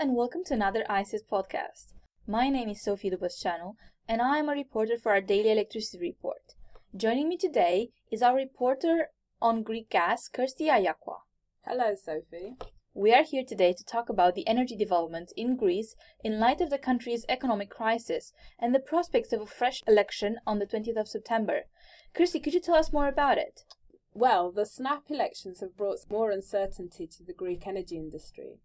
and welcome to another ICIS podcast. My name is Sophie Dubascianu and I am a reporter for our daily electricity report. Joining me today is our reporter on Greek gas, Kirsty Ayakwa. Hello, Sophie. We are here today to talk about the energy development in Greece in light of the country's economic crisis and the prospects of a fresh election on the 20th of September. Kirsty, could you tell us more about it? Well, the snap elections have brought more uncertainty to the Greek energy industry.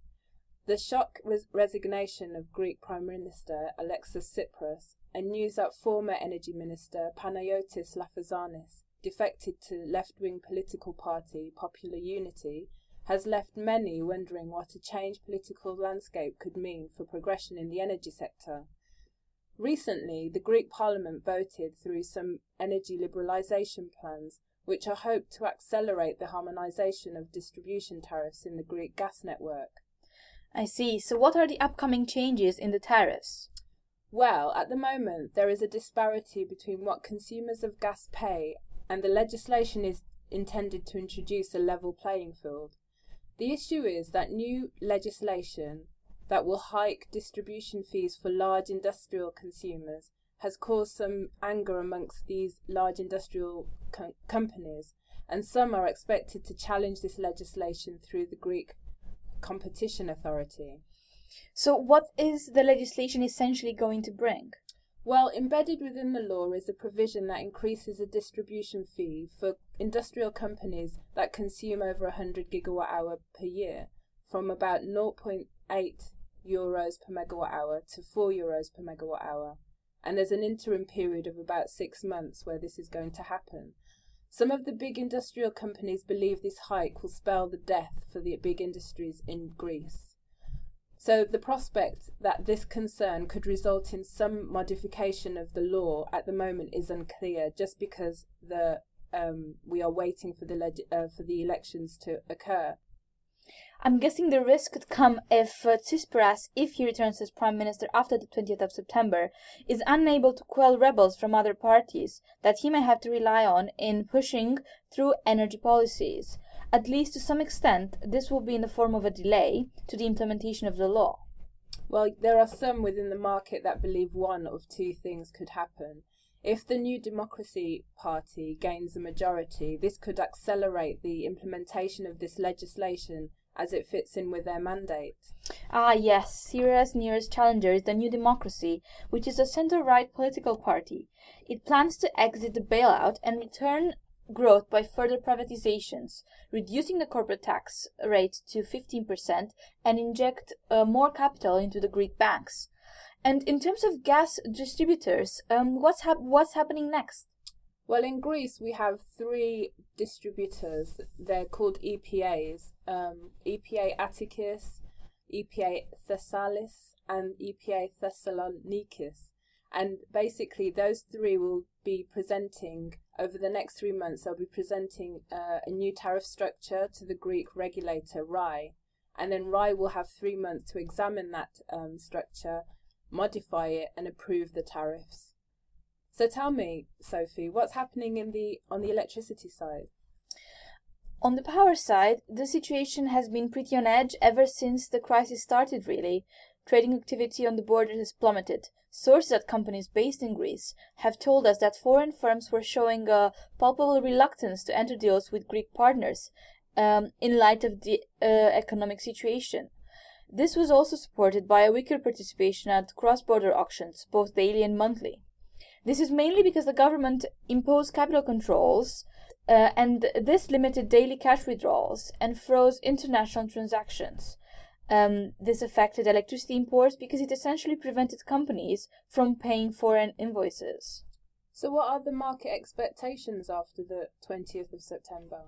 The shock res- resignation of Greek Prime Minister Alexis Tsipras and news that former Energy Minister Panayotis Lafazanis defected to left-wing political party Popular Unity has left many wondering what a changed political landscape could mean for progression in the energy sector. Recently, the Greek parliament voted through some energy liberalisation plans which are hoped to accelerate the harmonisation of distribution tariffs in the Greek gas network. I see. So, what are the upcoming changes in the tariffs? Well, at the moment, there is a disparity between what consumers of gas pay, and the legislation is intended to introduce a level playing field. The issue is that new legislation that will hike distribution fees for large industrial consumers has caused some anger amongst these large industrial co- companies, and some are expected to challenge this legislation through the Greek Competition Authority. So, what is the legislation essentially going to bring? Well, embedded within the law is a provision that increases the distribution fee for industrial companies that consume over 100 gigawatt hour per year from about 0.8 euros per megawatt hour to 4 euros per megawatt hour. And there's an interim period of about six months where this is going to happen. Some of the big industrial companies believe this hike will spell the death for the big industries in Greece. So the prospect that this concern could result in some modification of the law at the moment is unclear, just because the um, we are waiting for the leg- uh, for the elections to occur. I'm guessing the risk could come if uh, Tsipras, if he returns as prime minister after the 20th of September, is unable to quell rebels from other parties that he may have to rely on in pushing through energy policies. At least to some extent, this will be in the form of a delay to the implementation of the law. Well, there are some within the market that believe one of two things could happen. If the New Democracy Party gains a majority, this could accelerate the implementation of this legislation as it fits in with their mandate. Ah, yes, Syriza's nearest challenger is the New Democracy, which is a center right political party. It plans to exit the bailout and return growth by further privatizations, reducing the corporate tax rate to 15% and inject uh, more capital into the Greek banks. And in terms of gas distributors, um, what's, hap- what's happening next? Well, in Greece, we have three distributors. They're called EPAs um, EPA Attikis, EPA Thessalias, and EPA Thessalonikis. And basically, those three will be presenting over the next three months, they'll be presenting uh, a new tariff structure to the Greek regulator, RAE. And then RAE will have three months to examine that um, structure, modify it, and approve the tariffs. So tell me, Sophie, what's happening in the on the electricity side? On the power side, the situation has been pretty on edge ever since the crisis started, really. Trading activity on the border has plummeted. Sources at companies based in Greece have told us that foreign firms were showing a palpable reluctance to enter deals with Greek partners um, in light of the uh, economic situation. This was also supported by a weaker participation at cross border auctions, both daily and monthly. This is mainly because the government imposed capital controls uh, and this limited daily cash withdrawals and froze international transactions. Um, this affected electricity imports because it essentially prevented companies from paying foreign invoices. So, what are the market expectations after the 20th of September?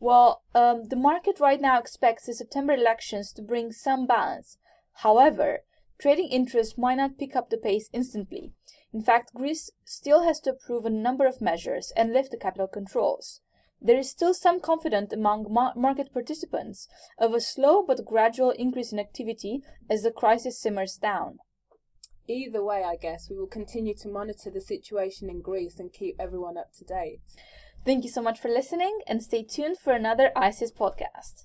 Well, um, the market right now expects the September elections to bring some balance. However, trading interest might not pick up the pace instantly. In fact, Greece still has to approve a number of measures and lift the capital controls. There is still some confidence among ma- market participants of a slow but gradual increase in activity as the crisis simmers down. Either way, I guess we will continue to monitor the situation in Greece and keep everyone up to date. Thank you so much for listening and stay tuned for another ICIS podcast.